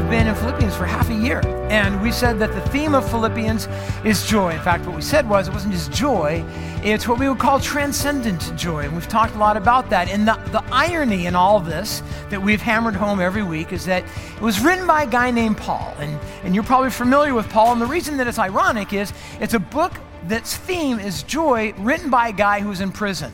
have been in Philippians for half a year, and we said that the theme of Philippians is joy. In fact, what we said was it wasn't just joy, it's what we would call transcendent joy. And we've talked a lot about that. And the, the irony in all this that we've hammered home every week is that it was written by a guy named Paul. And, and you're probably familiar with Paul. And the reason that it's ironic is it's a book that's theme is joy, written by a guy who's in prison.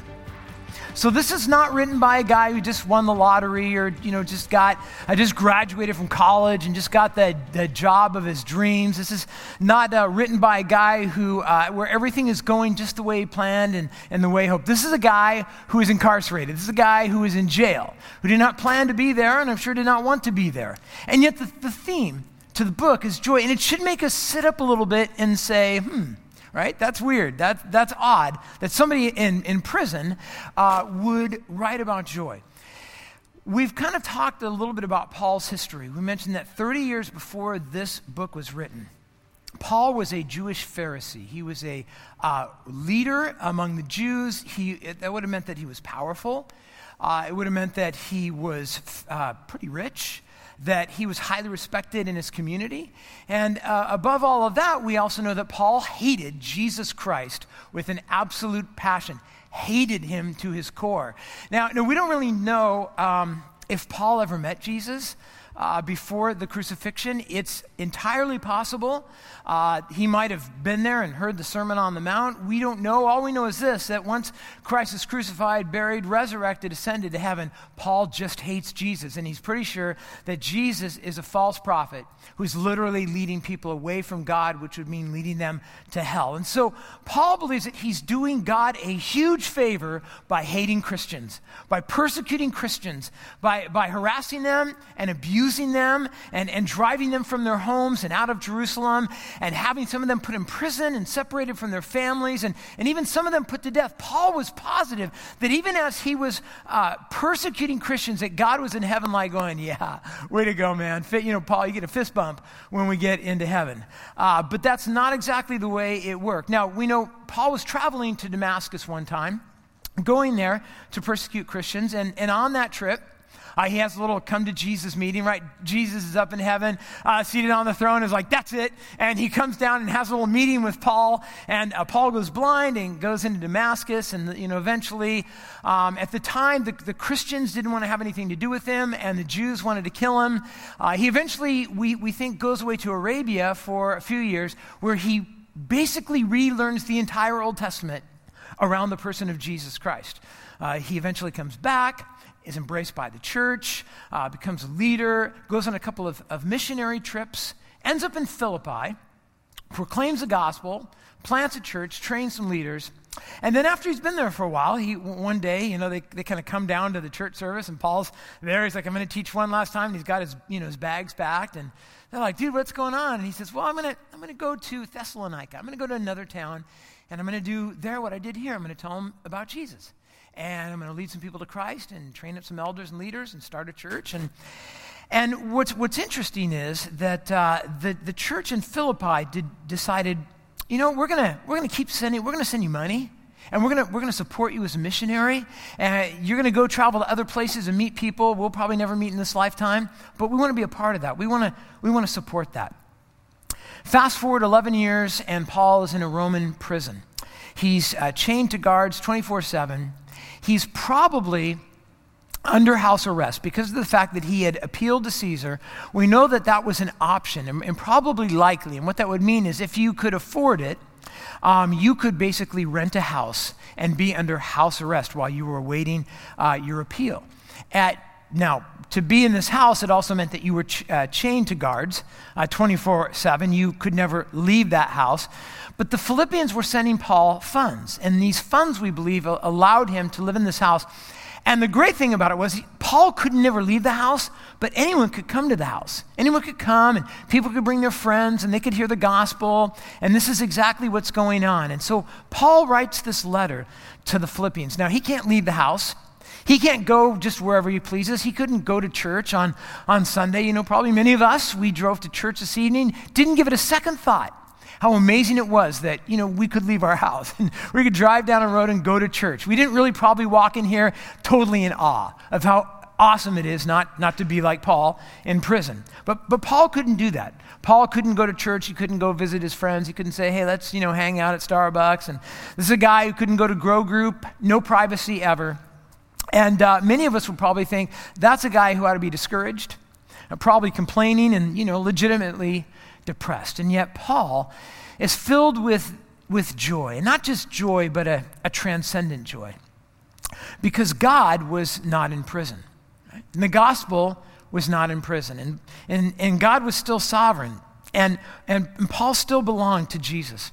So this is not written by a guy who just won the lottery or, you know, just got, I just graduated from college and just got the, the job of his dreams. This is not uh, written by a guy who, uh, where everything is going just the way he planned and, and the way he hoped. This is a guy who is incarcerated. This is a guy who is in jail, who did not plan to be there and I'm sure did not want to be there. And yet the, the theme to the book is joy. And it should make us sit up a little bit and say, hmm, right? That's weird. That, that's odd that somebody in, in prison uh, would write about joy. We've kind of talked a little bit about Paul's history. We mentioned that 30 years before this book was written, Paul was a Jewish Pharisee. He was a uh, leader among the Jews. He, it, that would have meant that he was powerful. Uh, it would have meant that he was uh, pretty rich that he was highly respected in his community. And uh, above all of that, we also know that Paul hated Jesus Christ with an absolute passion, hated him to his core. Now, no, we don't really know um, if Paul ever met Jesus uh, before the crucifixion. It's entirely possible. Uh, he might have been there and heard the Sermon on the Mount. We don't know. All we know is this that once Christ is crucified, buried, resurrected, ascended to heaven, Paul just hates Jesus. And he's pretty sure that Jesus is a false prophet who's literally leading people away from God, which would mean leading them to hell. And so Paul believes that he's doing God a huge favor by hating Christians, by persecuting Christians, by, by harassing them and abusing abusing them and, and driving them from their homes and out of Jerusalem and having some of them put in prison and separated from their families and, and even some of them put to death. Paul was positive that even as he was uh, persecuting Christians, that God was in heaven like going, yeah, way to go, man. You know, Paul, you get a fist bump when we get into heaven. Uh, but that's not exactly the way it worked. Now, we know Paul was traveling to Damascus one time going there to persecute Christians. And, and on that trip, uh, he has a little come to Jesus meeting, right? Jesus is up in heaven, uh, seated on the throne, is like, that's it. And he comes down and has a little meeting with Paul. And uh, Paul goes blind and goes into Damascus. And, you know, eventually, um, at the time, the, the, Christians didn't want to have anything to do with him, and the Jews wanted to kill him. Uh, he eventually, we, we think, goes away to Arabia for a few years, where he basically relearns the entire Old Testament around the person of Jesus Christ. Uh, he eventually comes back is embraced by the church, uh, becomes a leader, goes on a couple of, of missionary trips, ends up in Philippi, proclaims the gospel, plants a church, trains some leaders. And then after he's been there for a while, he one day, you know, they, they kind of come down to the church service, and Paul's there. He's like, I'm going to teach one last time. And he's got his, you know, his bags packed. And they're like, dude, what's going on? And he says, well, I'm going to I'm going to go to Thessalonica. I'm going to go to another town, and I'm going to do there what I did here. I'm going to tell them about Jesus and I'm going to lead some people to Christ and train up some elders and leaders and start a church. And, and what's, what's interesting is that uh, the, the church in Philippi did, decided, you know, we're going we're gonna keep sending, we're going to send you money. And we're going we're gonna support you as a missionary. And you're going to go travel to other places and meet people we'll probably never meet in this lifetime. But we want to be a part of that. We want to we wanna support that. Fast forward 11 years, and Paul is in a Roman prison. He's uh, chained to guards 24 7 he's probably under house arrest because of the fact that he had appealed to Caesar. We know that that was an option and, and probably likely. And what that would mean is if you could afford it, um, you could basically rent a house and be under house arrest while you were awaiting uh, your appeal. At now, to be in this house, it also meant that you were ch- uh, chained to guards uh, 24 7. You could never leave that house. But the Philippians were sending Paul funds, and these funds, we believe, allowed him to live in this house. And the great thing about it was Paul could never leave the house, but anyone could come to the house. Anyone could come, and people could bring their friends, and they could hear the gospel. And this is exactly what's going on. And so Paul writes this letter to the Philippians. Now, he can't leave the house. He can't go just wherever he pleases. He couldn't go to church on, on Sunday. You know, probably many of us, we drove to church this evening, didn't give it a second thought how amazing it was that, you know, we could leave our house and we could drive down a road and go to church. We didn't really probably walk in here totally in awe of how awesome it is not, not to be like Paul in prison. But, but Paul couldn't do that. Paul couldn't go to church. He couldn't go visit his friends. He couldn't say, hey, let's, you know, hang out at Starbucks. And this is a guy who couldn't go to grow group, no privacy ever. And uh, many of us would probably think that's a guy who ought to be discouraged, uh, probably complaining and, you know, legitimately depressed. And yet Paul is filled with, with joy, and not just joy, but a, a transcendent joy. Because God was not in prison. Right? And the gospel was not in prison. And, and, and God was still sovereign. And, and, and Paul still belonged to Jesus.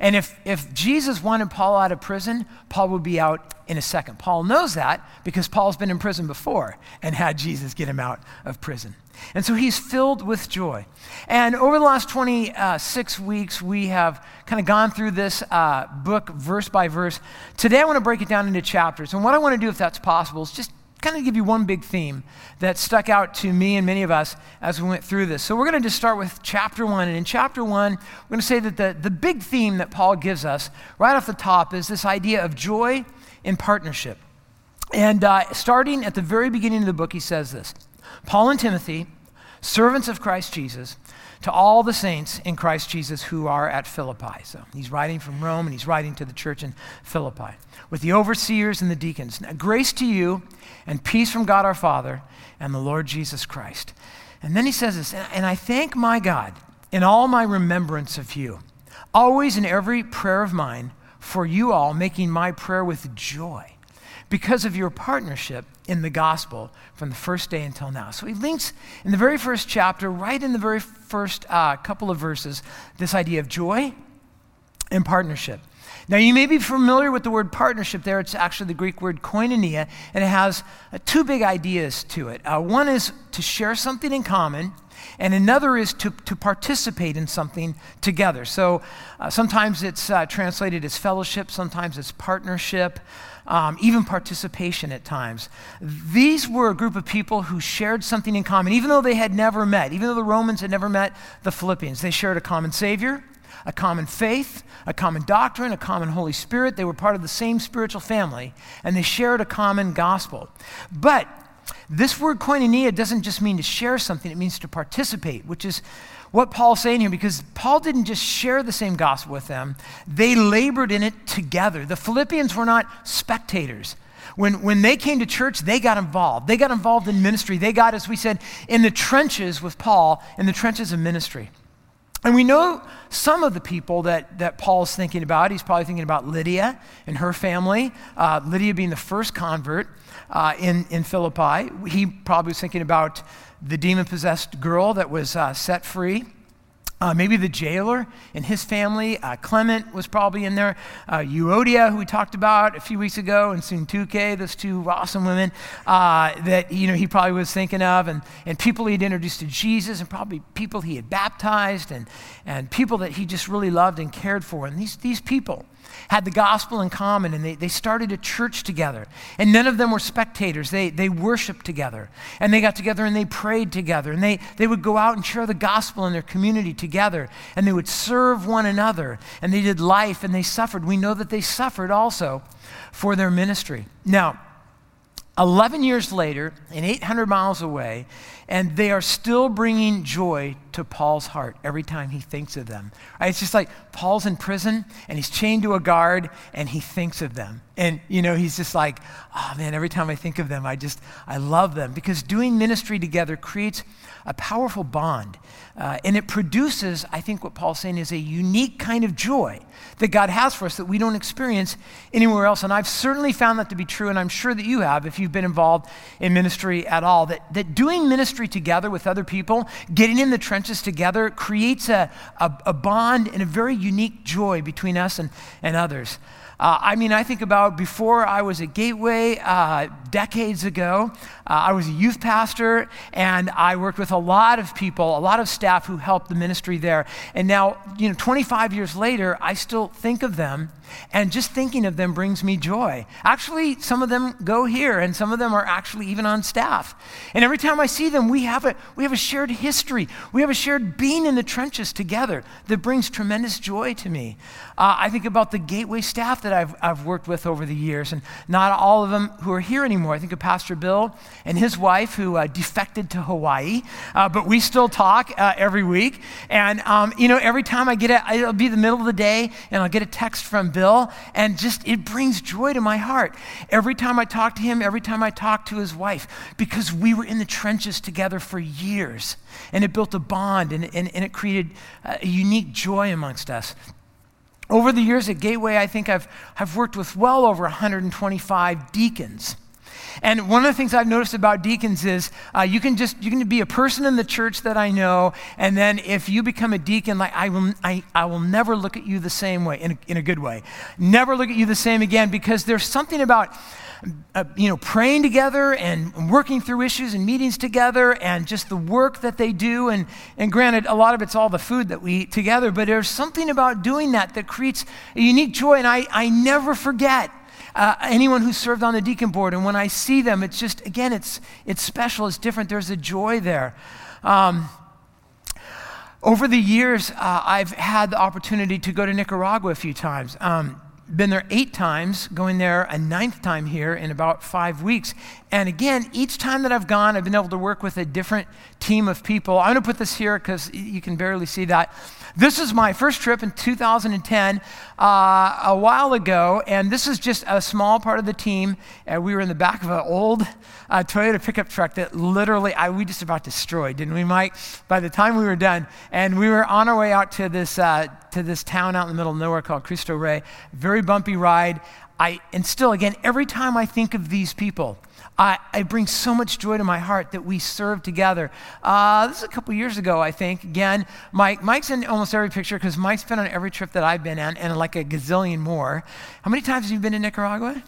And if, if Jesus wanted Paul out of prison, Paul would be out in a second. Paul knows that because Paul's been in prison before and had Jesus get him out of prison. And so he's filled with joy. And over the last 26 weeks, we have kind of gone through this uh, book verse by verse. Today, I want to break it down into chapters. And what I want to do, if that's possible, is just kind of give you one big theme that stuck out to me and many of us as we went through this. So we're going to just start with chapter one. And in chapter one, we're going to say that the, the big theme that Paul gives us right off the top is this idea of joy in partnership. And uh, starting at the very beginning of the book, he says this Paul and Timothy, servants of Christ Jesus, to all the saints in Christ Jesus who are at Philippi. So he's writing from Rome and he's writing to the church in Philippi with the overseers and the deacons. Now, grace to you and peace from God our Father and the Lord Jesus Christ. And then he says this, and I thank my God in all my remembrance of you, always in every prayer of mine for you all, making my prayer with joy because of your partnership in the gospel from the first day until now. So he links in the very first chapter, right in the very first uh, couple of verses, this idea of joy and partnership. Now, you may be familiar with the word partnership there. It's actually the Greek word koinonia, and it has uh, two big ideas to it. Uh, one is to share something in common, and another is to, to participate in something together. So uh, sometimes it's uh, translated as fellowship, sometimes it's partnership um, even participation at times. These were a group of people who shared something in common, even though they had never met, even though the Romans had never met the Philippians. They shared a common Savior, a common faith, a common doctrine, a common Holy Spirit. They were part of the same spiritual family, and they shared a common gospel. But this word koinonia doesn't just mean to share something, it means to participate, which is what Paul's saying here because Paul didn't just share the same gospel with them, they labored in it together. The Philippians were not spectators. When, when they came to church, they got involved. They got involved in ministry. They got, as we said, in the trenches with Paul, in the trenches of ministry. And we know some of the people that, that Paul's thinking about. He's probably thinking about Lydia and her family, uh, Lydia being the first convert uh, in, in Philippi. He probably was thinking about the demon possessed girl that was uh, set free. Uh, maybe the jailer and his family. Uh, Clement was probably in there. Uh, Euodia, who we talked about a few weeks ago, and Syntyche, those two awesome women uh, that you know he probably was thinking of, and, and people he'd introduced to Jesus, and probably people he had baptized, and, and people that he just really loved and cared for. And these, these people had the gospel in common and they, they started a church together. And none of them were spectators. They, they worshiped together. And they got together and they prayed together. And they, they would go out and share the gospel in their community together. And they would serve one another. And they did life and they suffered. We know that they suffered also for their ministry. Now, 11 years later, and 800 miles away, and they are still bringing joy to Paul's heart every time he thinks of them. It's just like Paul's in prison and he's chained to a guard and he thinks of them. And, you know, he's just like, oh man, every time I think of them, I just, I love them. Because doing ministry together creates a powerful bond. Uh, and it produces, I think what Paul's saying is a unique kind of joy that God has for us that we don't experience anywhere else. And I've certainly found that to be true, and I'm sure that you have if you've been involved in ministry at all. That, that doing ministry together with other people, getting in the trenches together, creates a, a, a bond and a very unique joy between us and, and others. Uh, I mean, I think about before I was at Gateway uh, decades ago, uh, I was a youth pastor and I worked with a lot of people, a lot of staff who helped the ministry there. And now, you know, 25 years later, I still think of them and just thinking of them brings me joy. Actually, some of them go here and some of them are actually even on staff. And every time I see them, we have a, we have a shared history, we have a shared being in the trenches together that brings tremendous joy to me. Uh, I think about the Gateway staff that I've, I've worked with over the years, and not all of them who are here anymore. I think of Pastor Bill and his wife who uh, defected to Hawaii, uh, but we still talk every week. And, um, you know, every time I get it, it'll be the middle of the day, and I'll get a text from Bill, and just it brings joy to my heart. Every time I talk to him, every time I talk to his wife, because we were in the trenches together for years, and it built a bond, and, and, and it created a unique joy amongst us. Over the years at Gateway, I think I've, I've worked with well over 125 deacons. And one of the things I've noticed about deacons is uh, you can just you can be a person in the church that I know, and then if you become a deacon, like I will I, I will never look at you the same way in a, in a good way, never look at you the same again because there's something about uh, you know, praying together and working through issues and meetings together and just the work that they do. And, and granted, a lot of it's all the food that we eat together, but there's something about doing that that creates a unique joy. And I, I never forget uh, anyone who served on the deacon board. And when I see them, it's just, again, it's, it's special, it's different. There's a joy there. Um, over the years, uh, I've had the opportunity to go to Nicaragua a few times. Um, been there eight times, going there a ninth time here in about five weeks. And again, each time that I've gone, I've been able to work with a different team of people. I'm going to put this here because you can barely see that. This is my first trip in 2010, uh, a while ago, and this is just a small part of the team. Uh, we were in the back of an old uh, Toyota pickup truck that literally I, we just about destroyed, didn't we, Mike? By the time we were done, and we were on our way out to this uh, to this town out in the middle of nowhere called Cristo Rey. Very bumpy ride. I and still, again, every time I think of these people. I, it brings so much joy to my heart that we serve together. Uh, this is a couple years ago, I think. Again, Mike, Mike's in almost every picture because Mike's been on every trip that I've been on and like a gazillion more. How many times have you been to Nicaragua?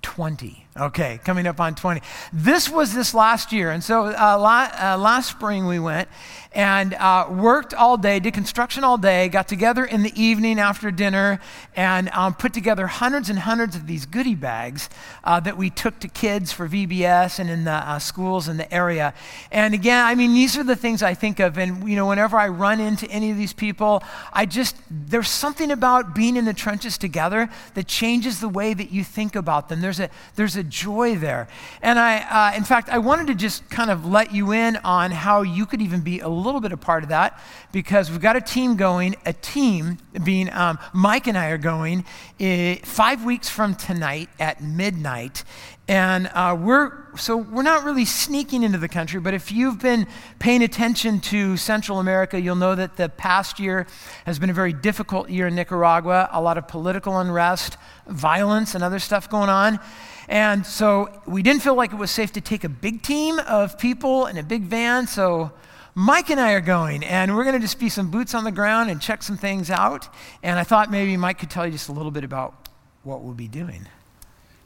20. Okay, coming up on 20. This was this last year. And so uh, la- uh, last spring we went and uh, worked all day, did construction all day, got together in the evening after dinner, and um, put together hundreds and hundreds of these goodie bags uh, that we took to kids for VBS and in the uh, schools in the area. And again, I mean, these are the things I think of. And, you know, whenever I run into any of these people, I just, there's something about being in the trenches together that changes the way that you think about them. There's a, there's a joy there. And I, uh, in fact, I wanted to just kind of let you in on how you could even be a little bit a part of that because we've got a team going, a team being um, Mike and I are going uh, five weeks from tonight at midnight. And uh, we're, so we're not really sneaking into the country, but if you've been paying attention to Central America, you'll know that the past year has been a very difficult year in Nicaragua, a lot of political unrest, violence, and other stuff going on. And so we didn't feel like it was safe to take a big team of people in a big van. So Mike and I are going, and we're going to just be some boots on the ground and check some things out. And I thought maybe Mike could tell you just a little bit about what we'll be doing.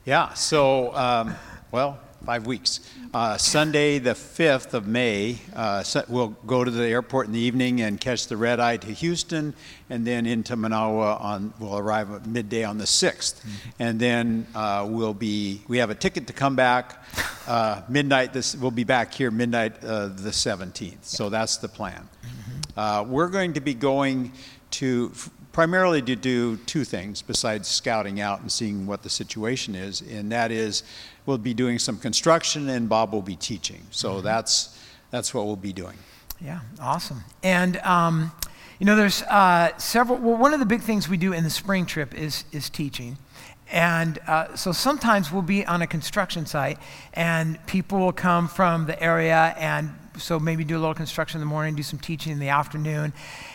Yeah, so, um, well, five weeks. Uh, Sunday, the 5th of May, uh, we'll go to the airport in the evening and catch the red eye to Houston, and then into Managua on, we'll arrive at midday on the 6th. Mm-hmm. And then uh, we'll be, we have a ticket to come back uh, midnight, this, we'll be back here midnight uh, the 17th. So that's the plan. Mm-hmm. Uh, we're going to be going to, primarily to do two things besides scouting out and seeing what the situation is, and that is we'll be doing some construction and Bob will be teaching. So mm-hmm. that's that's what we'll be doing. Yeah, awesome. And um, you know, there's uh, several. Well, one of the big things we do in the spring trip is is teaching. And uh, so sometimes we'll be on a construction site, and people will come from the area, and so maybe do a little construction in the morning, do some teaching in the afternoon.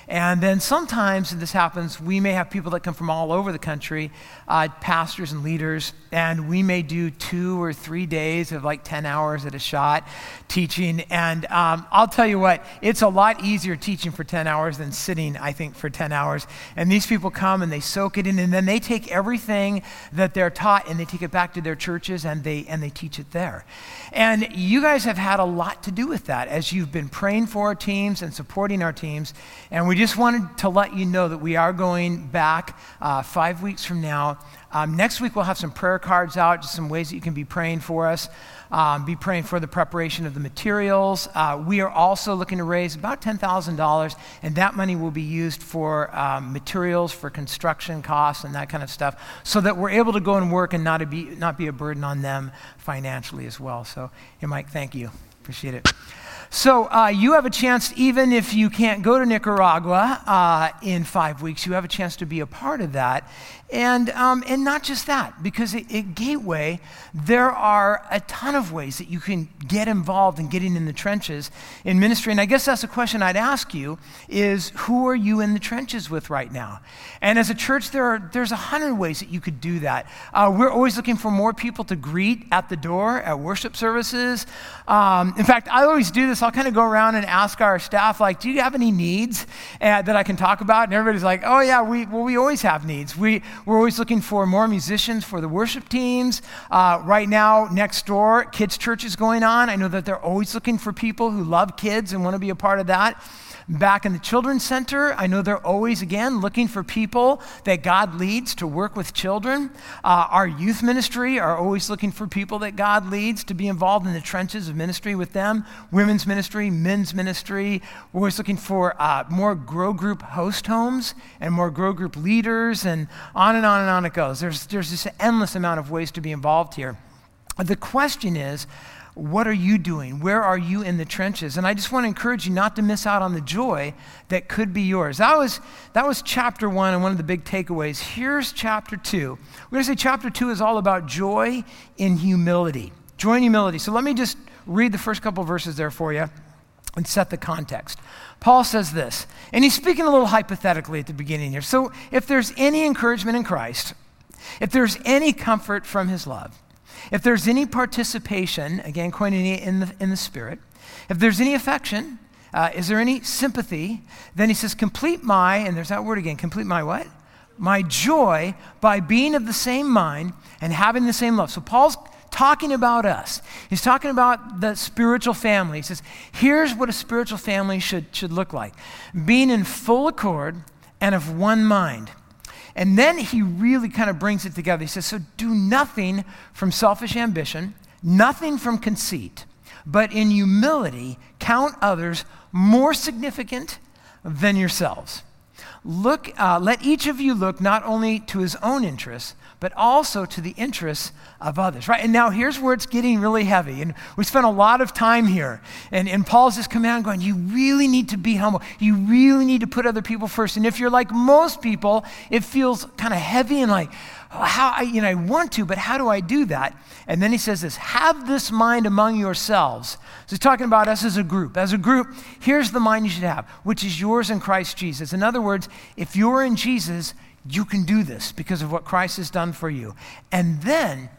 And then sometimes, and this happens, we may have people that come from all over the country, uh, pastors and leaders, and we may do two or three days of like 10 hours at a shot teaching. And um, I'll tell you what, it's a lot easier teaching for 10 hours than sitting, I think, for 10 hours. And these people come and they soak it in, and then they take everything that they're taught and they take it back to their churches and they, and they teach it there. And you guys have had a lot to do with that as you've been praying for our teams and supporting our teams. And we just wanted to let you know that we are going back uh, five weeks from now. Um, next week, we'll have some prayer cards out, just some ways that you can be praying for us. Um, be praying for the preparation of the materials. Uh, we are also looking to raise about $10,000, and that money will be used for um, materials, for construction costs, and that kind of stuff, so that we're able to go and work and not be, not be a burden on them financially as well. So, hey, Mike, thank you. Appreciate it. So, uh, you have a chance, even if you can't go to Nicaragua uh, in five weeks, you have a chance to be a part of that. And, um, and not just that, because at, at, Gateway, there are a ton of ways that you can get involved in getting in the trenches in ministry. And I guess that's a question I'd ask you is who are you in the trenches with right now? And as a church, there are, there's a hundred ways that you could do that. Uh, we're always looking for more people to greet at the door at worship services. Um, in fact, I always do this. I'll kind of go around and ask our staff, like, do you have any needs uh, that I can talk about? And everybody's like, oh, yeah, we, well, we always have needs. We, we're always looking for more musicians for the worship teams. Uh, right now, next door, kids' church is going on. I know that they're always looking for people who love kids and want to be a part of that. Back in the Children's Center, I know they're always, again, looking for people that God leads to work with children. Uh, our youth ministry are always looking for people that God leads to be involved in the trenches of ministry with them. Women's ministry, men's ministry. We're always looking for uh, more grow group host homes and more grow group leaders, and on and on and on it goes. There's, there's an endless amount of ways to be involved here. The question is, what are you doing? Where are you in the trenches? And I just want to encourage you not to miss out on the joy that could be yours. That was, that was chapter one and one of the big takeaways. Here's chapter two. We're going to say chapter two is all about joy in humility. Joy in humility. So let me just read the first couple verses there for you and set the context. Paul says this, and he's speaking a little hypothetically at the beginning here. So if there's any encouragement in Christ, if there's any comfort from his love, if there's any participation, again, koinonia in the, in the Spirit, if there's any affection, uh, is there any sympathy? Then he says, complete my, and there's that word again, complete my what? My joy by being of the same mind and having the same love. So Paul's talking about us. He's talking about the spiritual family. He says, here's what a spiritual family should, should look like being in full accord and of one mind. And then he really kind of brings it together. He says, So do nothing from selfish ambition, nothing from conceit, but in humility count others more significant than yourselves. Look, uh, let each of you look not only to his own interests, but also to the interests of others, right? And now here's where it's getting really heavy. And we spent a lot of time here. And, and Paul's just coming out going, You really need to be humble. You really need to put other people first. And if you're like most people, it feels kind of heavy and like, how I, you know, I want to, but how do I do that? And then he says this have this mind among yourselves. So he's talking about us as a group. As a group, here's the mind you should have, which is yours in Christ Jesus. In other words, if you're in Jesus, you can do this because of what Christ has done for you. And then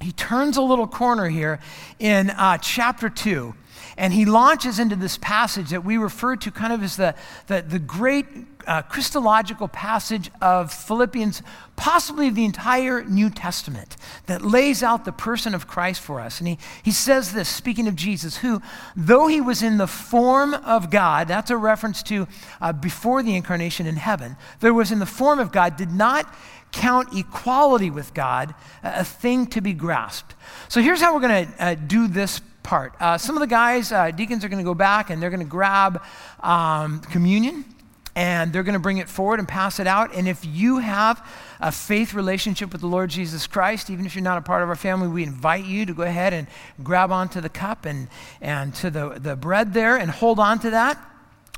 he turns a little corner here in uh, chapter 2 and he launches into this passage that we refer to kind of as the, the, the great uh, Christological passage of Philippians, possibly the entire New Testament, that lays out the person of Christ for us. And he, he says this, speaking of Jesus, who, though he was in the form of God, that's a reference to uh, before the incarnation in heaven, there was in the form of God, did not count equality with God a thing to be grasped. So here's how we're going to uh, do this part. Uh, some of the guys, uh, deacons, are going to go back and they're going to grab um, communion and they're going to bring it forward and pass it out. And if you have a faith relationship with the Lord Jesus Christ, even if you're not a part of our family, we invite you to go ahead and grab onto the cup and, and to the, the bread there and hold on to that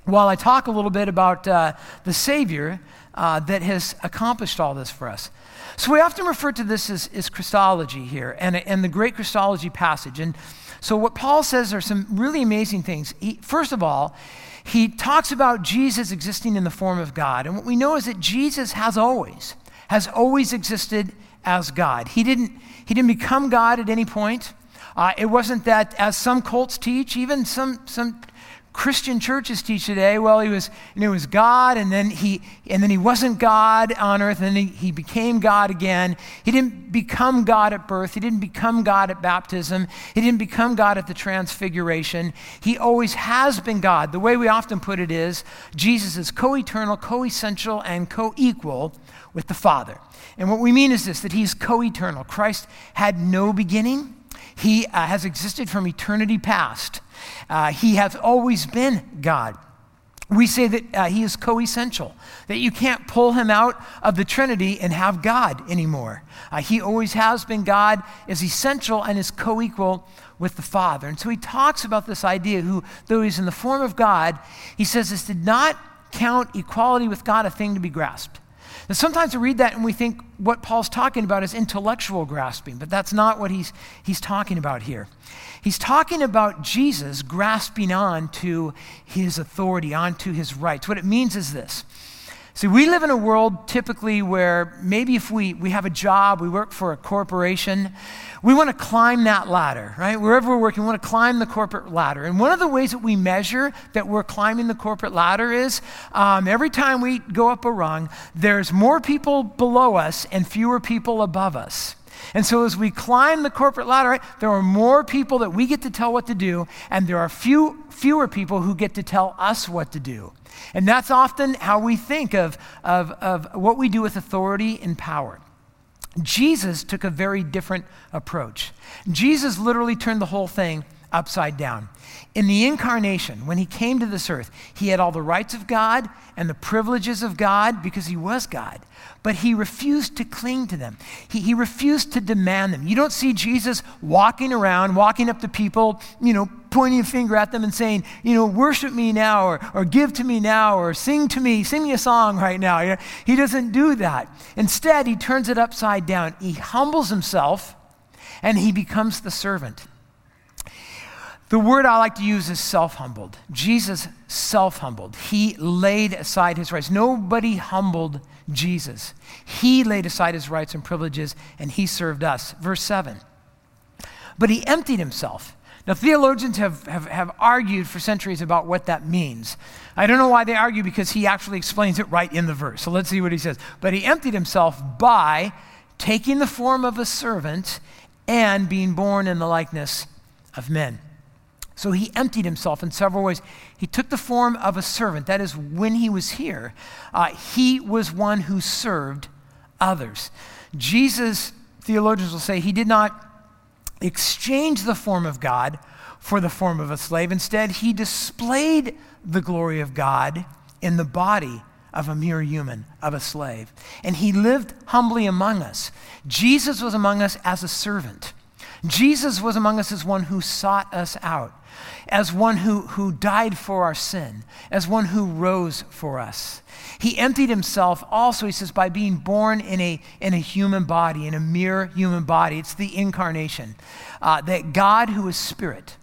while I talk a little bit about uh, the Savior uh, that has accomplished all this for us. So we often refer to this as, as Christology here and, and the great Christology passage. And so what Paul says are some really amazing things. He, first of all, he talks about Jesus existing in the form of God. And what we know is that Jesus has always, has always existed as God. He didn't, he didn't become God at any point. Uh, it wasn't that, as some cults teach, even some, some Christian churches teach today, well, he was, you know, was God, and then he, and then he wasn't God on earth, and then he, he became God again. He didn't become God at birth. He didn't become God at baptism. He didn't become God at the transfiguration. He always has been God. The way we often put it is Jesus is co eternal, co essential, and co equal with the Father. And what we mean is this that he's co eternal. Christ had no beginning, he uh, has existed from eternity past. Uh, he has always been God. We say that uh, he is co essential, that you can't pull him out of the Trinity and have God anymore. Uh, he always has been God, is essential, and is co equal with the Father. And so he talks about this idea who, though he's in the form of God, he says this did not count equality with God a thing to be grasped. And sometimes we read that and we think what Paul's talking about is intellectual grasping, but that's not what he's, he's talking about here. He's talking about Jesus grasping on to his authority, onto his rights. What it means is this. See, we live in a world typically where maybe if we, we have a job, we work for a corporation, we want to climb that ladder, right? Wherever we're working, we want to climb the corporate ladder. And one of the ways that we measure that we're climbing the corporate ladder is um, every time we go up a rung, there's more people below us and fewer people above us. And so as we climb the corporate ladder, right, there are more people that we get to tell what to do, and there are few, fewer people who get to tell us what to do. And that's often how we think of, of, of what we do with authority and power. Jesus took a very different approach. Jesus literally turned the whole thing upside down. In the incarnation, when he came to this earth, he had all the rights of God and the privileges of God because he was God but he refused to cling to them. He, he refused to demand them. You don't see Jesus walking around, walking up to people, you know, pointing a finger at them and saying, you know, worship me now, or, or give to me now, or sing to me, sing me a song right now. He doesn't do that. Instead, he turns it upside down. He humbles himself and he becomes the servant. The word I like to use is self humbled. Jesus self humbled. He laid aside his rights. Nobody humbled Jesus. He laid aside his rights and privileges and he served us. Verse 7. But he emptied himself. Now, theologians have, have, have argued for centuries about what that means. I don't know why they argue because he actually explains it right in the verse. So let's see what he says. But he emptied himself by taking the form of a servant and being born in the likeness of men. So he emptied himself in several ways. He took the form of a servant. That is, when he was here, uh, he was one who served others. Jesus, theologians will say, he did not exchange the form of God for the form of a slave. Instead, he displayed the glory of God in the body of a mere human, of a slave. And he lived humbly among us. Jesus was among us as a servant. Jesus was among us as one who sought us out as one who, who died for our sin, as one who rose for us. He emptied himself also, he says, by being born in a, in a human body, in a mere human body. It's the incarnation. Uh, that God, who is spirit,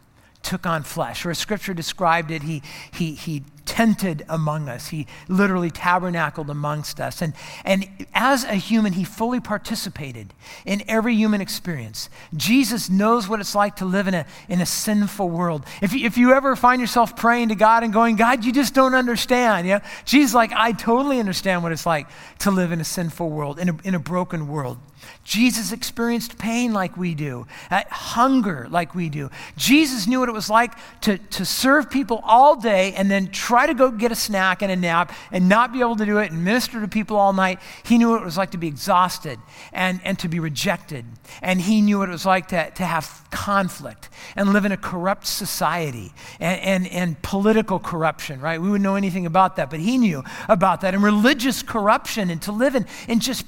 took on flesh. Or as scripture described it, he, he, he tented among us. He literally tabernacled amongst us. And, and as a human, he fully participated in every human experience. Jesus knows what it's like to live in a, in a sinful world. If you, if you ever find yourself praying to God and going, God, you just don't understand. Yeah? Jesus like, I totally understand what it's like to live in a sinful world, in a, in a broken world. Jesus experienced pain like we do, uh, hunger like we do. Jesus knew what it was like to, to serve people all day and then try to go get a snack and a nap and not be able to do it and minister to people all night. He knew what it was like to be exhausted and, and to be rejected. And he knew what it was like to, to have conflict and live in a corrupt society and, and, and political corruption, right? We wouldn't know anything about that, but he knew about that and religious corruption and to live in, in just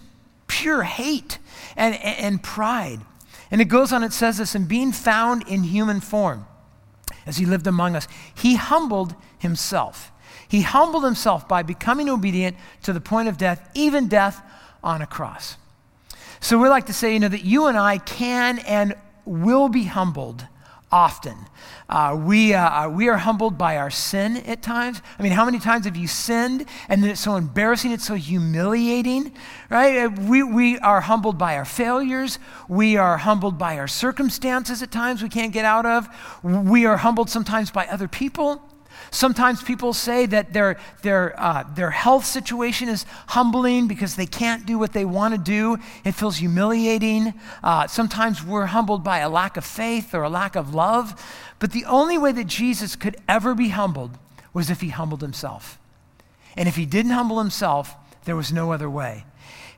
pure hate and, and pride. And it goes on, it says this, and being found in human form as he lived among us, he humbled himself. He humbled himself by becoming obedient to the point of death, even death on a cross. So we like to say, you know, that you and I can and will be humbled often. Uh, we, uh, uh, we are humbled by our sin at times. I mean, how many times have you sinned and then it's so embarrassing, it's so humiliating, right? Uh, we, we are humbled by our failures. We are humbled by our circumstances at times we can't get out of. We are humbled sometimes by other people. Sometimes people say that their, their, uh, their health situation is humbling because they can't do what they want to do. It feels humiliating. Uh, sometimes we're humbled by a lack of faith or a lack of love. But the only way that Jesus could ever be humbled was if he humbled himself. And if he didn't humble himself, there was no other way.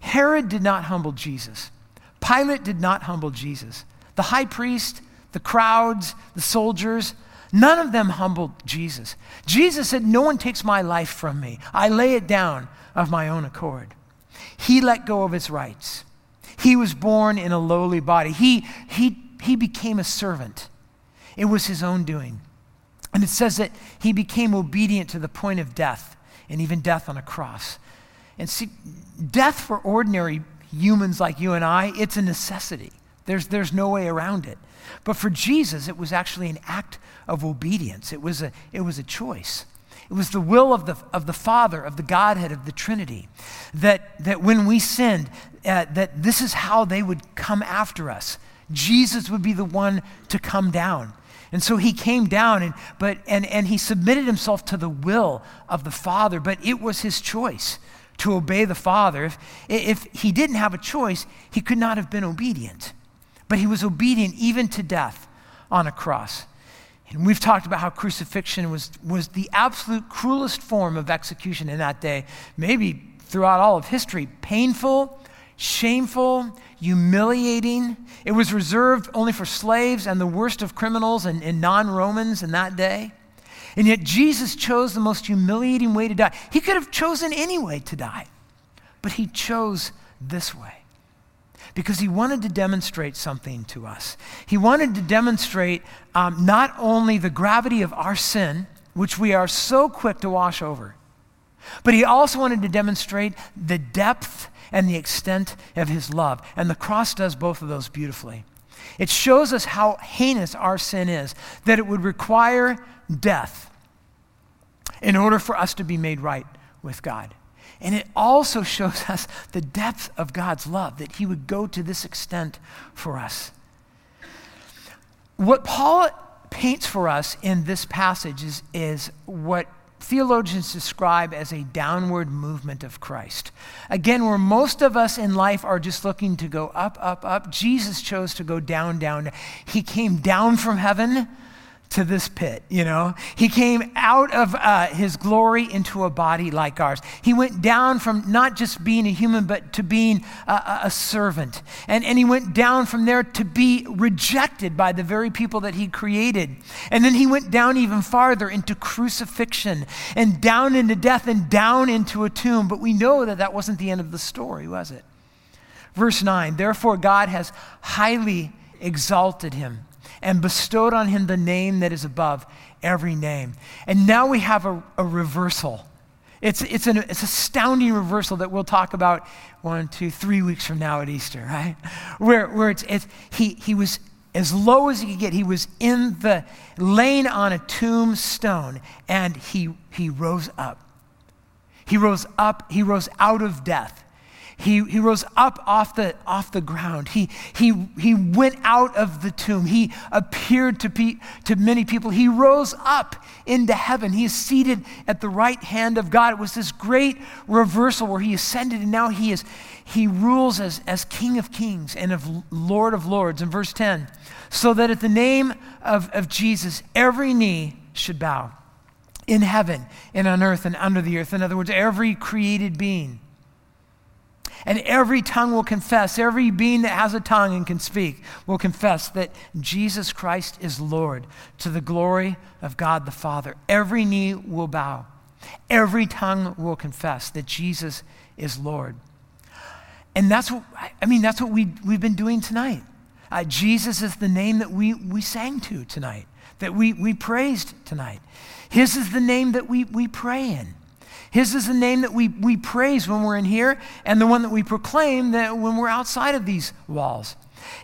Herod did not humble Jesus. Pilate did not humble Jesus. The high priest, the crowds, the soldiers, none of them humbled Jesus. Jesus said, No one takes my life from me. I lay it down of my own accord. He let go of his rights. He was born in a lowly body. He, he, he became a servant. It was his own doing. And it says that he became obedient to the point of death, and even death on a cross. And see, death for ordinary humans like you and I, it's a necessity. There's, there's no way around it. But for Jesus, it was actually an act of obedience. It was a, it was a choice. It was the will of the, of the Father, of the Godhead, of the Trinity, that, that when we sinned, uh, that this is how they would come after us. Jesus would be the one to come down. And so he came down and, but, and, and he submitted himself to the will of the Father, but it was his choice to obey the Father. If, if he didn't have a choice, he could not have been obedient. But he was obedient even to death on a cross. And we've talked about how crucifixion was, was the absolute cruelest form of execution in that day, maybe throughout all of history. Painful, shameful, humiliating. It was reserved only for slaves and the worst of criminals and, and non Romans in that day. And yet Jesus chose the most humiliating way to die. He could have chosen any way to die, but he chose this way because he wanted to demonstrate something to us. He wanted to demonstrate um, not only the gravity of our sin, which we are so quick to wash over, but he also wanted to demonstrate the depth and the extent of his love. And the cross does both of those beautifully. It shows us how heinous our sin is, that it would require death in order for us to be made right with God. And it also shows us the depth of God's love, that He would go to this extent for us. What Paul paints for us in this passage is, is what theologians describe as a downward movement of Christ. Again, where most of us in life are just looking to go up, up, up, Jesus chose to go down, down. He came down from heaven to this pit, you know? He came out of uh, his glory into a body like ours. He went down from not just being a human, but to being a, a servant. And, and he went down from there to be rejected by the very people that he created. And then he went down even farther into crucifixion and down into death and down into a tomb. But we know that that wasn't the end of the story, was it? Verse 9 Therefore, God has highly exalted him and bestowed on him the name that is above every name. And now we have a, a reversal. It's, it's an it's astounding reversal that we'll talk about one, two, three weeks from now at Easter, right? Where, where it's, it's, he, he was as low as he could get. He was in the, laying on a tombstone, and he, he rose up. He rose up, he rose out of death. He, he rose up off the, off the ground. He, he, he went out of the tomb. He appeared to, pe- to many people. He rose up into heaven. He is seated at the right hand of God. It was this great reversal where he ascended and now he, is, he rules as, as King of kings and of Lord of lords. In verse 10, so that at the name of, of Jesus, every knee should bow in heaven and on earth and under the earth. In other words, every created being and every tongue will confess, every being that has a tongue and can speak will confess that Jesus Christ is Lord to the glory of God the Father. Every knee will bow, every tongue will confess that Jesus is Lord. And that's what, I mean, that's what we, we've been doing tonight. Uh, Jesus is the name that we, we sang to tonight, that we, we praised tonight. His is the name that we, we pray in. His is the name that we, we praise when we're in here, and the one that we proclaim that when we're outside of these walls.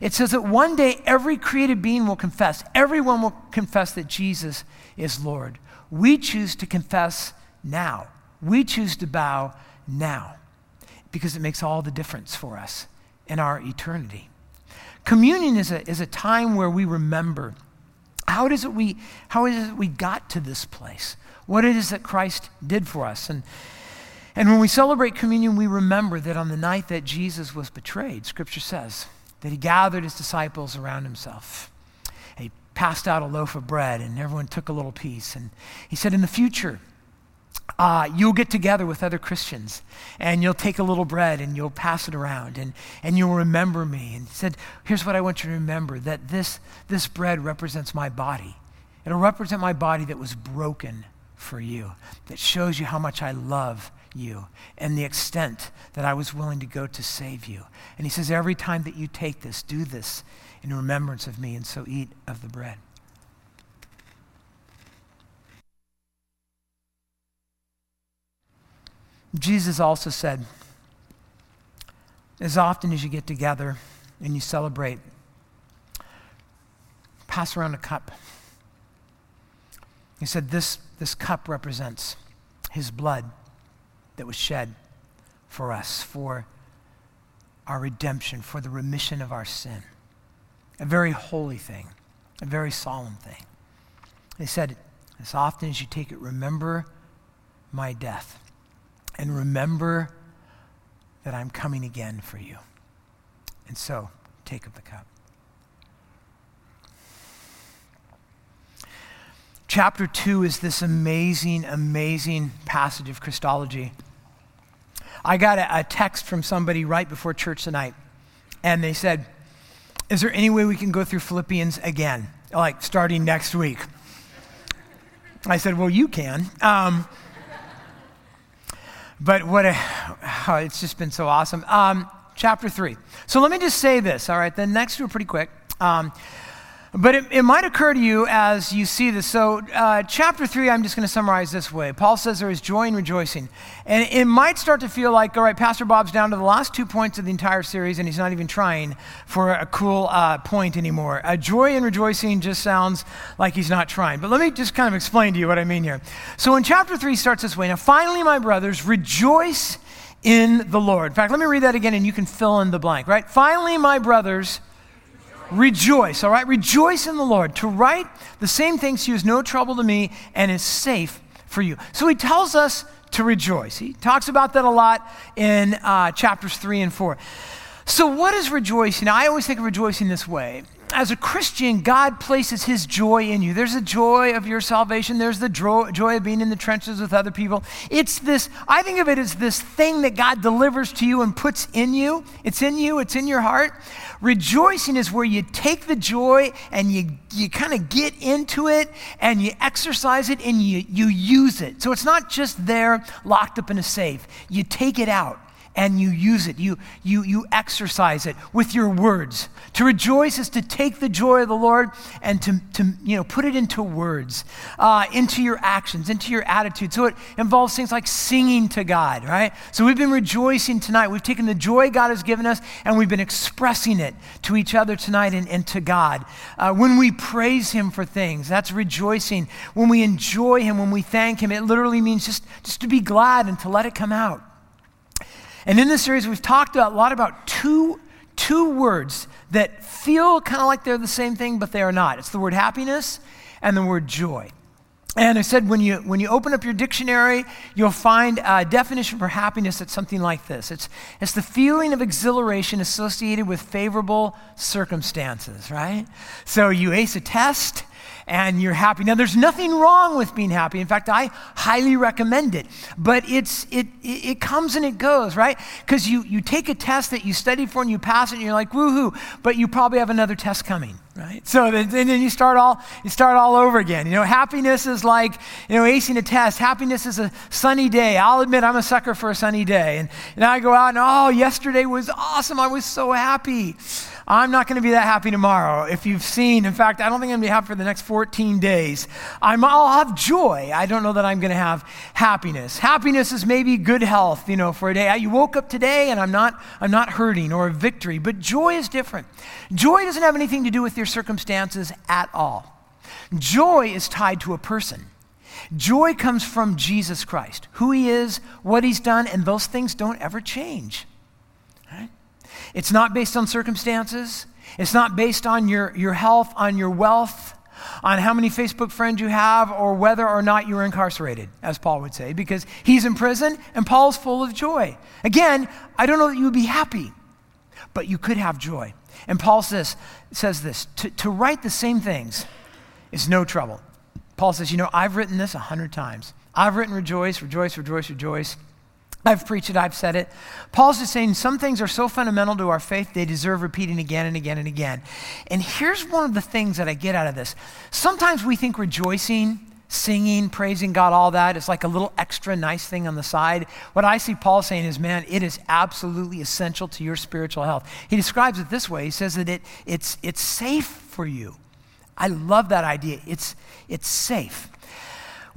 It says that one day every created being will confess, everyone will confess that Jesus is Lord. We choose to confess now. We choose to bow now because it makes all the difference for us in our eternity. Communion is a, is a time where we remember How is it we, how is it we got to this place? What it is that Christ did for us? And, and when we celebrate communion, we remember that on the night that Jesus was betrayed, Scripture says that he gathered his disciples around himself. He passed out a loaf of bread, and everyone took a little piece. And he said, In the future, uh, you'll get together with other Christians and you'll take a little bread and you'll pass it around and, and you'll remember me. And he said, Here's what I want you to remember that this, this bread represents my body. It'll represent my body that was broken for you, that shows you how much I love you and the extent that I was willing to go to save you. And he says, Every time that you take this, do this in remembrance of me, and so eat of the bread. Jesus also said, as often as you get together and you celebrate, pass around a cup. He said, This, this cup represents his blood that was shed for us, for our redemption, for the remission of our sin. A very holy thing, a very solemn thing. He said, As often as you take it, remember my death and remember that I'm coming again for you. And so, take up the cup. Chapter 2 is this amazing, amazing passage of Christology. I got a, a, text from somebody right before church tonight, and they said, Is there any way we can go through Philippians again, like starting next week? I said, Well, you can. Um, but what a, oh, it's just been so awesome. Um, chapter three. So let me just say this, all right? The next two are pretty quick. Um, but it, it, might occur to you as you see this. So, uh, chapter three, I'm just going to summarize this way. Paul says there is joy and rejoicing. And it might start to feel like, all right, Pastor Bob's down to the last two points of the entire series, and he's not even trying for a cool uh, point anymore. Joy and rejoicing just sounds like he's not trying. But let me just kind of explain to you what I mean here. So, in chapter three, starts this way Now, finally, my brothers, rejoice in the Lord. In fact, let me read that again, and you can fill in the blank, right? Finally, my brothers, Rejoice, all right? Rejoice in the Lord. To write the same you is no trouble to me and is safe for you. So he tells us to rejoice. He talks about that a lot in uh, chapters 3 and 4. So, what is rejoicing? I always think of rejoicing this way as a Christian, God places his joy in you. There's a joy of your salvation, there's the joy of being in the trenches with other people. It's this, I think of it as this thing that God delivers to you and puts in you. It's in you, it's in your heart. Rejoicing is where you take the joy and you, you kind of get into it and you exercise it and you, you use it. So it's not just there locked up in a safe, you take it out and you use it. You, you, you exercise it with your words. To rejoice is to take the joy of the Lord and to, to you know, put it into words, uh, into your actions, into your attitude. So it involves things like singing to God, right? So we've been rejoicing tonight. We've taken the joy God has given us and we've been expressing it to each other tonight and, and to God. Uh, when we praise Him for things, that's rejoicing. When we enjoy Him, when we thank Him, it literally means just, just to be glad and to let it come out. And in this series, we've talked a lot about two, two words that feel kind of like they're the same thing, but they are not. It's the word happiness and the word joy. And I said, when you, when you open up your dictionary, you'll find a definition for happiness that's something like this it's, it's the feeling of exhilaration associated with favorable circumstances, right? So you ace a test, and you're happy. Now, there's nothing wrong with being happy. In fact, I highly recommend it. But it's, it, it, comes and it goes, right? Because you, you take a test that you studied for and you pass it and you're like, woohoo, but you probably have another test coming, right? So then, and then you start all, you start all over again. You know, happiness is like, you know, acing a test. Happiness is a sunny day. I'll admit I'm a sucker for a sunny day. And, and I go out and, oh, yesterday was awesome. I was so happy. I'm not going to be that happy tomorrow. If you've seen, in fact, I don't think I'm going to be happy for the next 14 days. I'm, I'll have joy. I don't know that I'm going to have happiness. Happiness is maybe good health, you know, for a day. You woke up today and I'm not, I'm not hurting or a victory, but joy is different. Joy doesn't have anything to do with your circumstances at all. Joy is tied to a person. Joy comes from Jesus Christ, who he is, what he's done, and those things don't ever change. It's not based on circumstances. It's not based on your, your health, on your wealth, on how many Facebook friends you have or whether or not you're incarcerated, as Paul would say, because he's in prison and Paul's full of joy. Again, I don't know that you would be happy, but you could have joy. And Paul says, says this to, to write the same things is no trouble. Paul says, You know, I've written this a hundred times. I've written rejoice, rejoice, rejoice, rejoice. I've preached it, I've said it. Paul's just saying some things are so fundamental to our faith, they deserve repeating again and again and again. And here's one of the things that I get out of this. Sometimes we think rejoicing, singing, praising God, all that is like a little extra nice thing on the side. What I see Paul saying is, man, it is absolutely essential to your spiritual health. He describes it this way he says that it, it's, it's safe for you. I love that idea. It's, it's safe.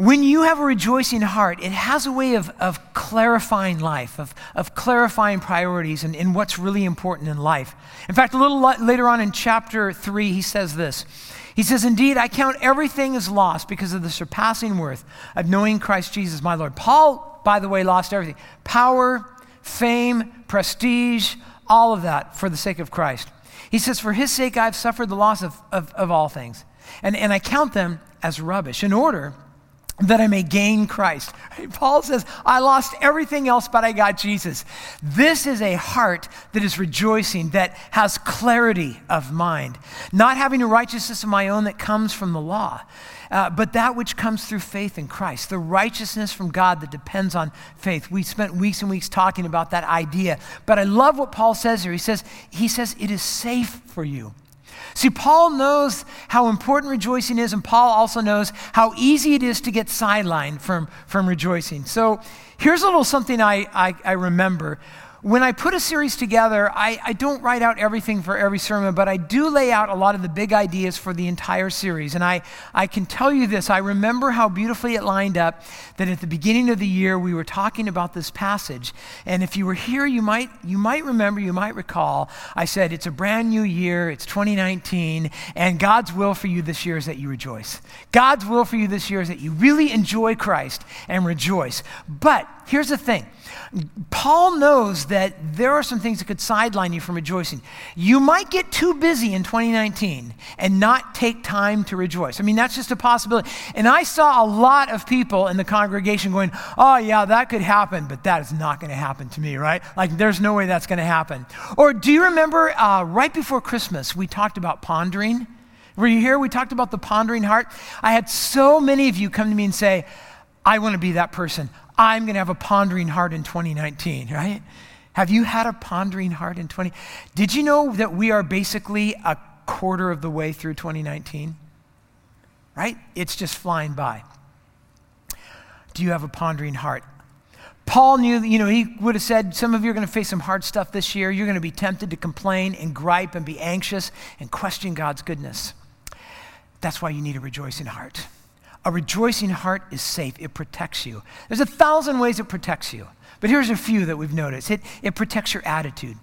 When you have a rejoicing heart, it has a way of, of clarifying life, of, of clarifying priorities and, and what's really important in life. In fact, a little later on in chapter 3, he says this. He says, Indeed, I count everything as lost because of the surpassing worth of knowing Christ Jesus, my Lord. Paul, by the way, lost everything power, fame, prestige, all of that for the sake of Christ. He says, For his sake, I've suffered the loss of, of, of all things, and, and I count them as rubbish in order that I may gain Christ. Paul says, I lost everything else, but I got Jesus. This is a heart that is rejoicing, that has clarity of mind, not having a righteousness of my own that comes from the law, uh, but that which comes through faith in Christ, the righteousness from God that depends on faith. We spent weeks and weeks talking about that idea, but I love what Paul says here. He says, he says, it is safe for you. See, Paul knows how important rejoicing is, and Paul also knows how easy it is to get sidelined from, from rejoicing. So here's a little something I, I, I remember when I put a series together, I, I, don't write out everything for every sermon, but I do lay out a lot of the big ideas for the entire series. And I, I can tell you this I remember how beautifully it lined up that at the beginning of the year we were talking about this passage. And if you were here, you might, you might remember, you might recall, I said, It's a brand new year, it's 2019, and God's will for you this year is that you rejoice. God's will for you this year is that you really enjoy Christ and rejoice. But here's the thing Paul knows that there are some things that could sideline you from rejoicing. You might get too busy in 2019 and not take time to rejoice. I mean, that's just a possibility. And I saw a lot of people in the congregation going, oh, yeah, that could happen, but that is not going to happen to me, right? Like, there's no way that's going to happen. Or do you remember uh, right before Christmas, we talked about pondering? Were you here? We talked about the pondering heart. I had so many of you come to me and say, I want to be that person. I'm going to have a pondering heart in 2019, right? Have you had a pondering heart in 20? Did you know that we are basically a quarter of the way through 2019? Right? It's just flying by. Do you have a pondering heart? Paul knew, you know, he would have said, Some of you are going to face some hard stuff this year. You're going to be tempted to complain and gripe and be anxious and question God's goodness. That's why you need a rejoicing heart. A rejoicing heart is safe, it protects you. There's a thousand ways it protects you, but here's a few that we've noticed it, it protects your attitude.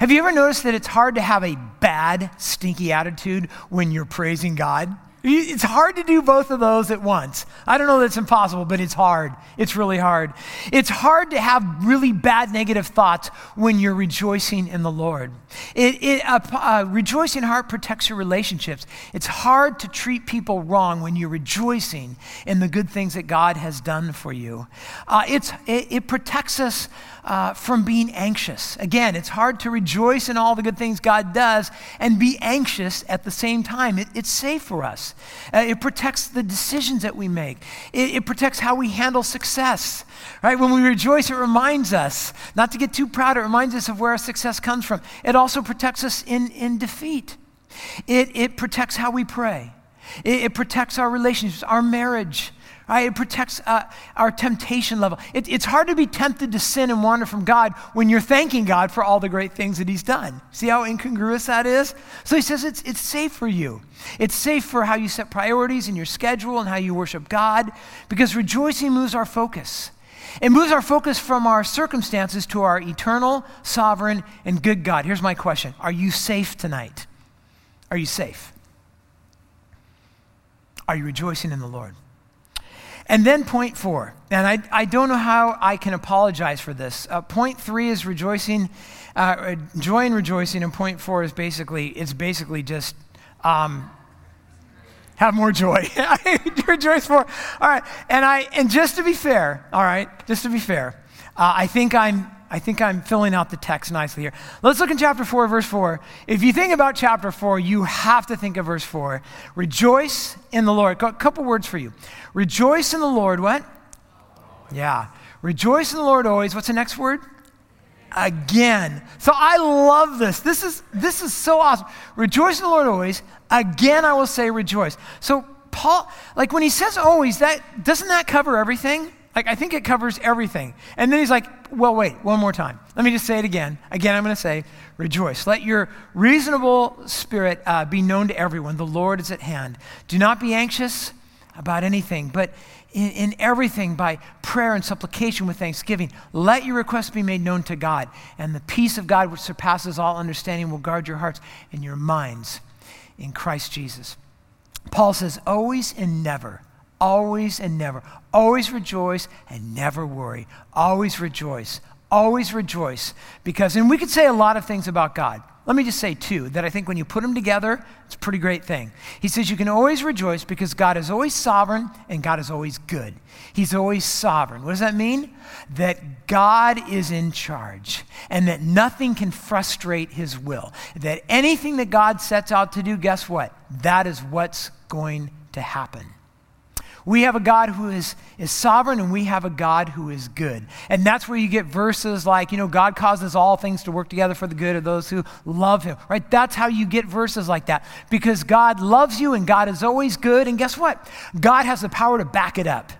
Have you ever noticed that it's hard to have a bad, stinky attitude when you're praising God? It's hard to do both of those at once. I don't know that it's impossible, but it's hard. It's really hard. It's hard to have really bad negative thoughts when you're rejoicing in the Lord. It, it, a, a rejoicing heart protects your relationships. It's hard to treat people wrong when you're rejoicing in the good things that God has done for you. Uh, it's, it, it protects us uh, from being anxious. Again, it's hard to rejoice in all the good things God does and be anxious at the same time. It, it's safe for us. Uh, it protects the decisions that we make. It, it protects how we handle success. Right? When we rejoice, it reminds us not to get too proud. It reminds us of where our success comes from. It also protects us in, in defeat. It, it protects how we pray. It, it protects our relationships, our marriage. Right? It protects uh, our temptation level. It, it's hard to be tempted to sin and wander from God when you're thanking God for all the great things that He's done. See how incongruous that is? So He says it's, it's safe for you. It's safe for how you set priorities in your schedule and how you worship God because rejoicing moves our focus. It moves our focus from our circumstances to our eternal, sovereign, and good God. Here's my question Are you safe tonight? Are you safe? Are you rejoicing in the Lord? And then point four, and I, I don't know how I can apologize for this. Uh, point three is rejoicing, uh, joy and rejoicing, and point four is basically, it's basically just um, have more joy. rejoice more. All right. And I and just to be fair, all right, just to be fair, uh, I think I'm I think I'm filling out the text nicely here. Let's look in chapter 4, verse 4. If you think about chapter 4, you have to think of verse 4. Rejoice in the Lord. A couple words for you. Rejoice in the Lord, what? Yeah. Rejoice in the Lord always. What's the next word? Again. So I love this. This is this is so awesome. Rejoice in the Lord always. Again I will say rejoice. So Paul, like when he says always, that doesn't that cover everything? Like, I think it covers everything. And then he's like, well, wait, one more time. Let me just say it again. Again, I'm going to say, rejoice. Let your reasonable spirit uh, be known to everyone. The Lord is at hand. Do not be anxious about anything, but in, in everything by prayer and supplication with thanksgiving. Let your requests be made known to God. And the peace of God, which surpasses all understanding, will guard your hearts and your minds in Christ Jesus. Paul says, always and never always and never. Always rejoice and never worry. Always rejoice. Always rejoice. Because, and we could say a lot of things about God. Let me just say two that I think when you put them together, it's a pretty great thing. He says you can always rejoice because God is always sovereign and God is always good. He's always sovereign. What does that mean? That God is in charge and that nothing can frustrate his will. That anything that God sets out to do, guess what? That is what's going to happen. We have a God who is, is sovereign and we have a God who is good. And that's where you get verses like, you know, God causes all things to work together for the good of those who love him, right? That's how you get verses like that because God loves you and God is always good. And guess what? God has the power to back it up.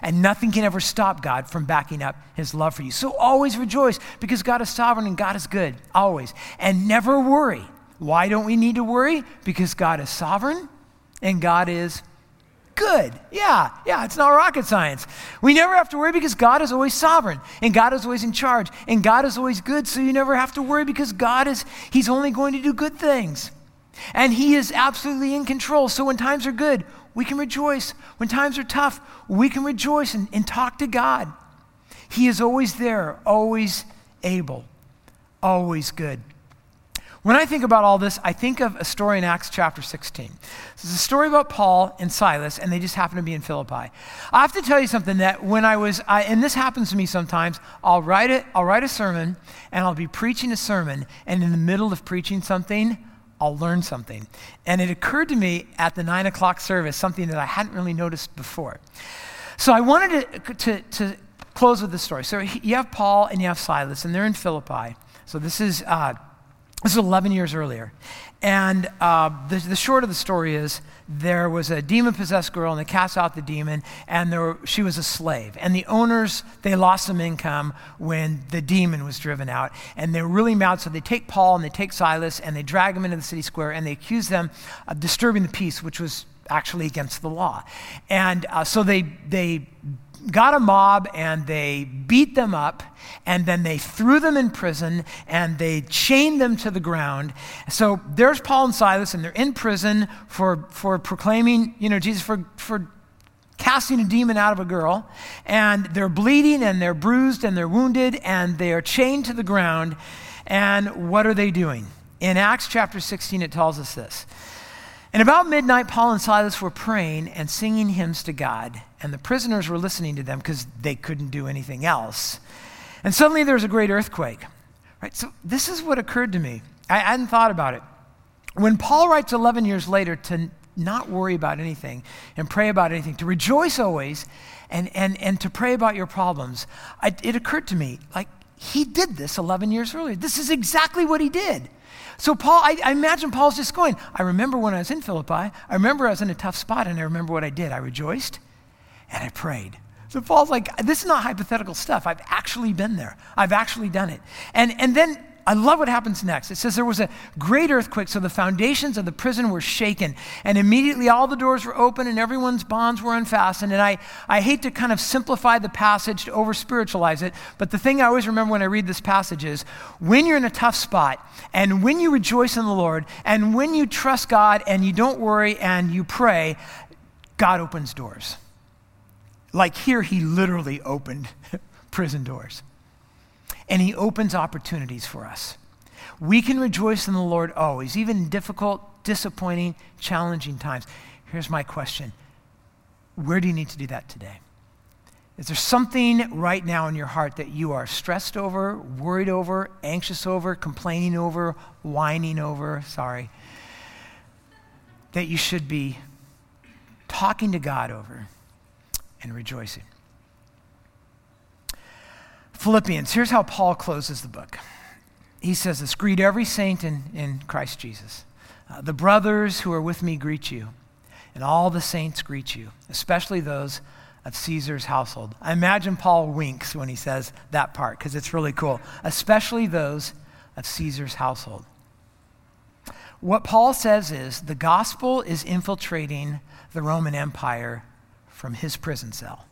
And nothing can ever stop God from backing up his love for you. So always rejoice because God is sovereign and God is good, always. And never worry. Why don't we need to worry? Because God is sovereign and God is good. Yeah, yeah, it's not rocket science. We never have to worry because God is always sovereign and God is always in charge and God is always good. So you never have to worry because God is, He's only going to do good things. And He is absolutely in control. So when times are good, we can rejoice. When times are tough, we can rejoice and, and talk to God. He is always there, always able, always good. When I think about all this, I think of a story in Acts chapter 16. It's a story about Paul and Silas, and they just happen to be in Philippi. I have to tell you something that when I was, I, and this happens to me sometimes, I'll write it, I'll write a sermon, and I'll be preaching a sermon, and in the middle of preaching something, I'll learn something. And it occurred to me at the nine o'clock service, something that I hadn't really noticed before. So I wanted to, to, to close with this story. So you have Paul and you have Silas, and they're in Philippi. So this is. Uh, this is 11 years earlier. And uh, the, the, short of the story is there was a demon possessed girl, and they cast out the demon, and she was a slave. And the owners, they lost some income when the demon was driven out. And they were really mad, so they take Paul and they take Silas and they drag them into the city square and they accuse them of disturbing the peace, which was actually against the law. And uh, so they, they got a mob and they beat them up and then they threw them in prison and they chained them to the ground. So there's Paul and Silas and they're in prison for, for proclaiming, you know, Jesus, for, for casting a demon out of a girl. And they're bleeding and they're bruised and they're wounded and they are chained to the ground. And what are they doing? In Acts chapter 16, it tells us this. And about midnight, Paul and Silas were praying and singing hymns to God, and the prisoners were listening to them because they couldn't do anything else. And suddenly there was a great earthquake. Right? So this is what occurred to me. I hadn't thought about it. When Paul writes 11 years later to not worry about anything and pray about anything, to rejoice always and, and, and to pray about your problems, I, it occurred to me like he did this 11 years earlier. This is exactly what he did. So, Paul, I, I, imagine Paul's just going, I remember when I was in Philippi, I remember I was in a tough spot, and I remember what I did. I rejoiced and I prayed. So, Paul's like, this is not hypothetical stuff. I've actually been there, I've actually done it. And, and then I love what happens next. It says there was a great earthquake, so the foundations of the prison were shaken, and immediately all the doors were open and everyone's bonds were unfastened. And I, I hate to kind of simplify the passage to over spiritualize it, but the thing I always remember when I read this passage is when you're in a tough spot, and when you rejoice in the Lord, and when you trust God and you don't worry and you pray, God opens doors. Like here, He literally opened prison doors and He opens opportunities for us. We can rejoice in the Lord always, even in difficult, disappointing, challenging times. here's my question Where do you need to do that today? Is there something right now in your heart that you are stressed over, worried over, anxious over, complaining over, whining over? Sorry. That you should be talking to God over and rejoicing. Philippians, here's how Paul closes the book. He says this Greet every saint in, in Christ Jesus. Uh, the brothers who are with me greet you, and all the saints greet you, especially those of Caesar's household. I imagine Paul winks when he says that part because it's really cool, especially those of Caesar's household. What Paul says is the gospel is infiltrating the Roman Empire from his prison cell.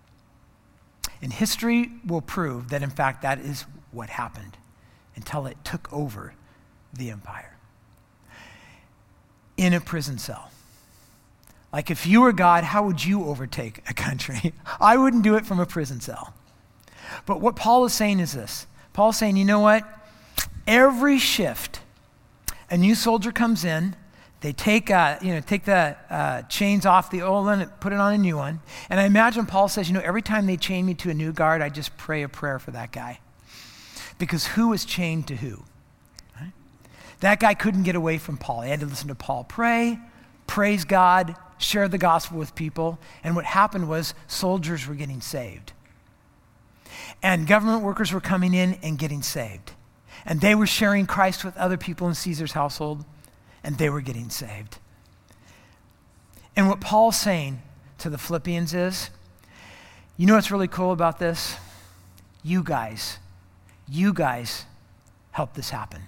And history will prove that, in fact, that is what happened until it took over the empire in a prison cell. Like, if you were God, how would you overtake a country? I wouldn't do it from a prison cell. But what Paul is saying is this Paul's saying, you know what? Every shift, a new soldier comes in, they take, uh, you know, take the uh, chains off the old one and put it on a new one. And I imagine Paul says, you know, every time they chain me to a new guard, I just pray a prayer for that guy. Because who was chained to who? Right? That guy couldn't get away from Paul. He had to listen to Paul pray, praise God, share the gospel with people. And what happened was soldiers were getting saved. And government workers were coming in and getting saved. And they were sharing Christ with other people in Caesar's household and they were getting saved. And what Paul's saying to the Philippians is you know what's really cool about this? You guys, you guys helped this happen.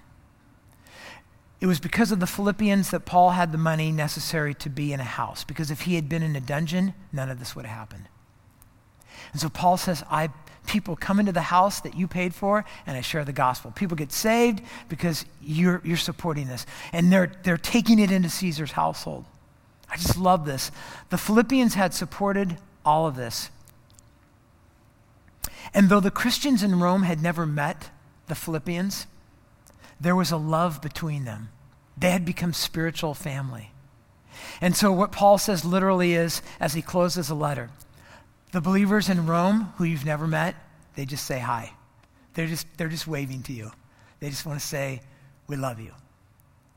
It was because of the Philippians that Paul had the money necessary to be in a house. Because if he had been in a dungeon, none of this would have happened. And so Paul says, I people come into the house that you paid for and I share the gospel. People get saved because you're, you're supporting this. And they're, they're taking it into Caesar's household. I just love this. The Philippians had supported all of this. And though the Christians in Rome had never met the Philippians, there was a love between them. They had become spiritual family. And so, what Paul says literally is, as he closes the letter, the believers in Rome who you've never met, they just say hi. They're just, they're just waving to you. They just want to say, We love you.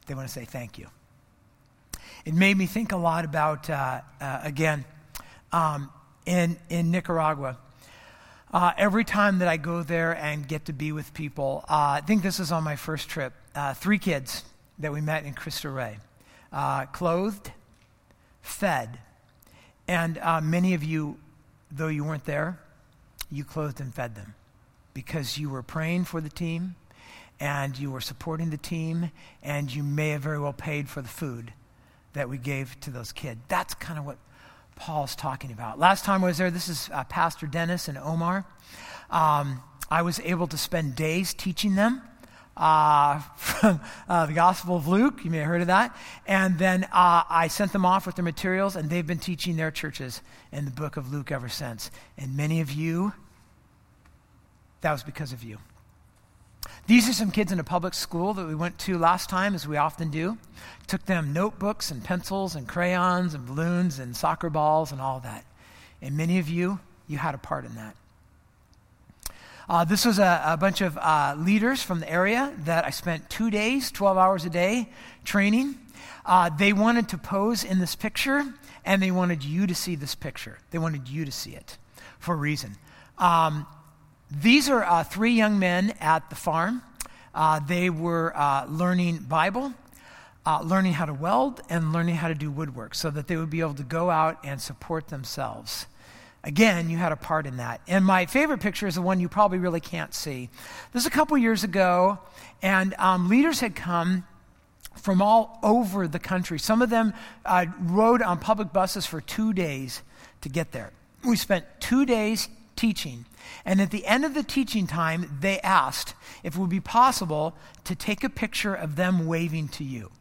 They want to say thank you. It made me think a lot about, uh, uh, again, um, in, in Nicaragua. Uh, every time that I go there and get to be with people, uh, I think this is on my first trip. Uh, three kids that we met in Cristo Rey, uh, clothed, fed, and many of you though you weren't there, you clothed and fed them because you were praying for the team and you were supporting the team and you may have very well paid for the food that we gave to those kids. That's kind of what Paul's talking about. Last time I was there, this is uh, Pastor Dennis and Omar. Um, I was able to spend days teaching them uh, from uh, the Gospel of Luke. You may have heard of that. And then uh, I sent them off with their materials, and they've been teaching their churches in the book of Luke ever since. And many of you, that was because of you. These are some kids in a public school that we went to last time, as we often do. Took them notebooks and pencils and crayons and balloons and soccer balls and all that. And many of you, you had a part in that. Uh, this was a, a bunch of uh, leaders from the area that I spent two days, 12 hours a day, training. Uh, they wanted to pose in this picture, and they wanted you to see this picture. They wanted you to see it for a reason. Um, these are uh, three young men at the farm. Uh, they were uh, learning Bible. Learning how to weld and learning how to do woodwork so that they would be able to go out and support themselves. Again, you had a part in that. And my favorite picture is the one you probably really can't see. This is a couple years ago, and um, leaders had come from all over the country. Some of them uh, rode on public buses for two days to get there. We spent two days teaching. And at the end of the teaching time, they asked if it would be possible to take a picture of them waving to you.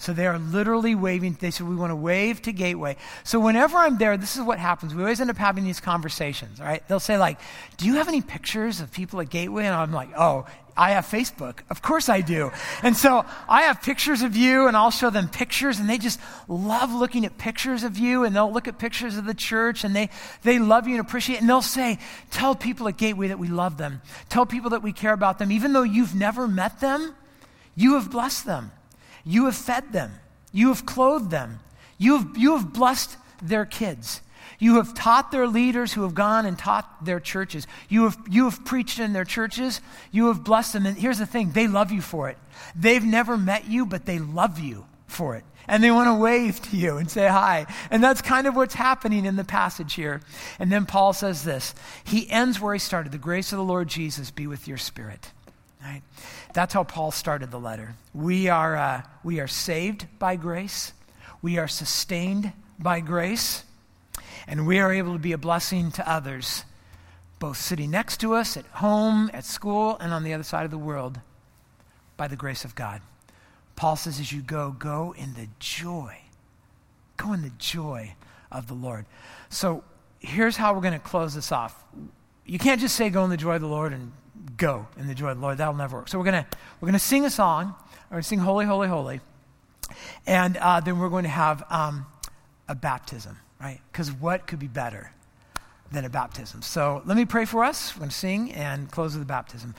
So they are literally waving. They said, We want to wave to Gateway. So whenever I'm there, this is what happens. We always end up having these conversations, right? They'll say, like, Do you have any pictures of people at Gateway? And I'm like, Oh, I have Facebook. Of course I do. And so I have pictures of you, and I'll show them pictures, and they just love looking at pictures of you, and they'll look at pictures of the church, and they, they love you and appreciate it. And they'll say, Tell people at Gateway that we love them. Tell people that we care about them. Even though you've never met them, you have blessed them. You have fed them. You have clothed them. You have, you have blessed their kids. You have taught their leaders who have gone and taught their churches. You have, you have preached in their churches. You have blessed them. And here's the thing they love you for it. They've never met you, but they love you for it. And they want to wave to you and say hi. And that's kind of what's happening in the passage here. And then Paul says this He ends where he started The grace of the Lord Jesus be with your spirit. Right? That's how Paul started the letter. We are, uh, we are saved by grace, we are sustained by grace, and we are able to be a blessing to others, both sitting next to us, at home, at school, and on the other side of the world, by the grace of God. Paul says, as you go, go in the joy. Go in the joy of the Lord. So here's how we're going to close this off. You can't just say, go in the joy of the Lord and go in the joy of the Lord. That'll never work. So we're gonna we're gonna sing a song. We're gonna sing Holy, Holy, Holy, and uh, then we're going to have um, a baptism, right? Because what could be better than a baptism? So let me pray for us. We're gonna sing and close with the baptism.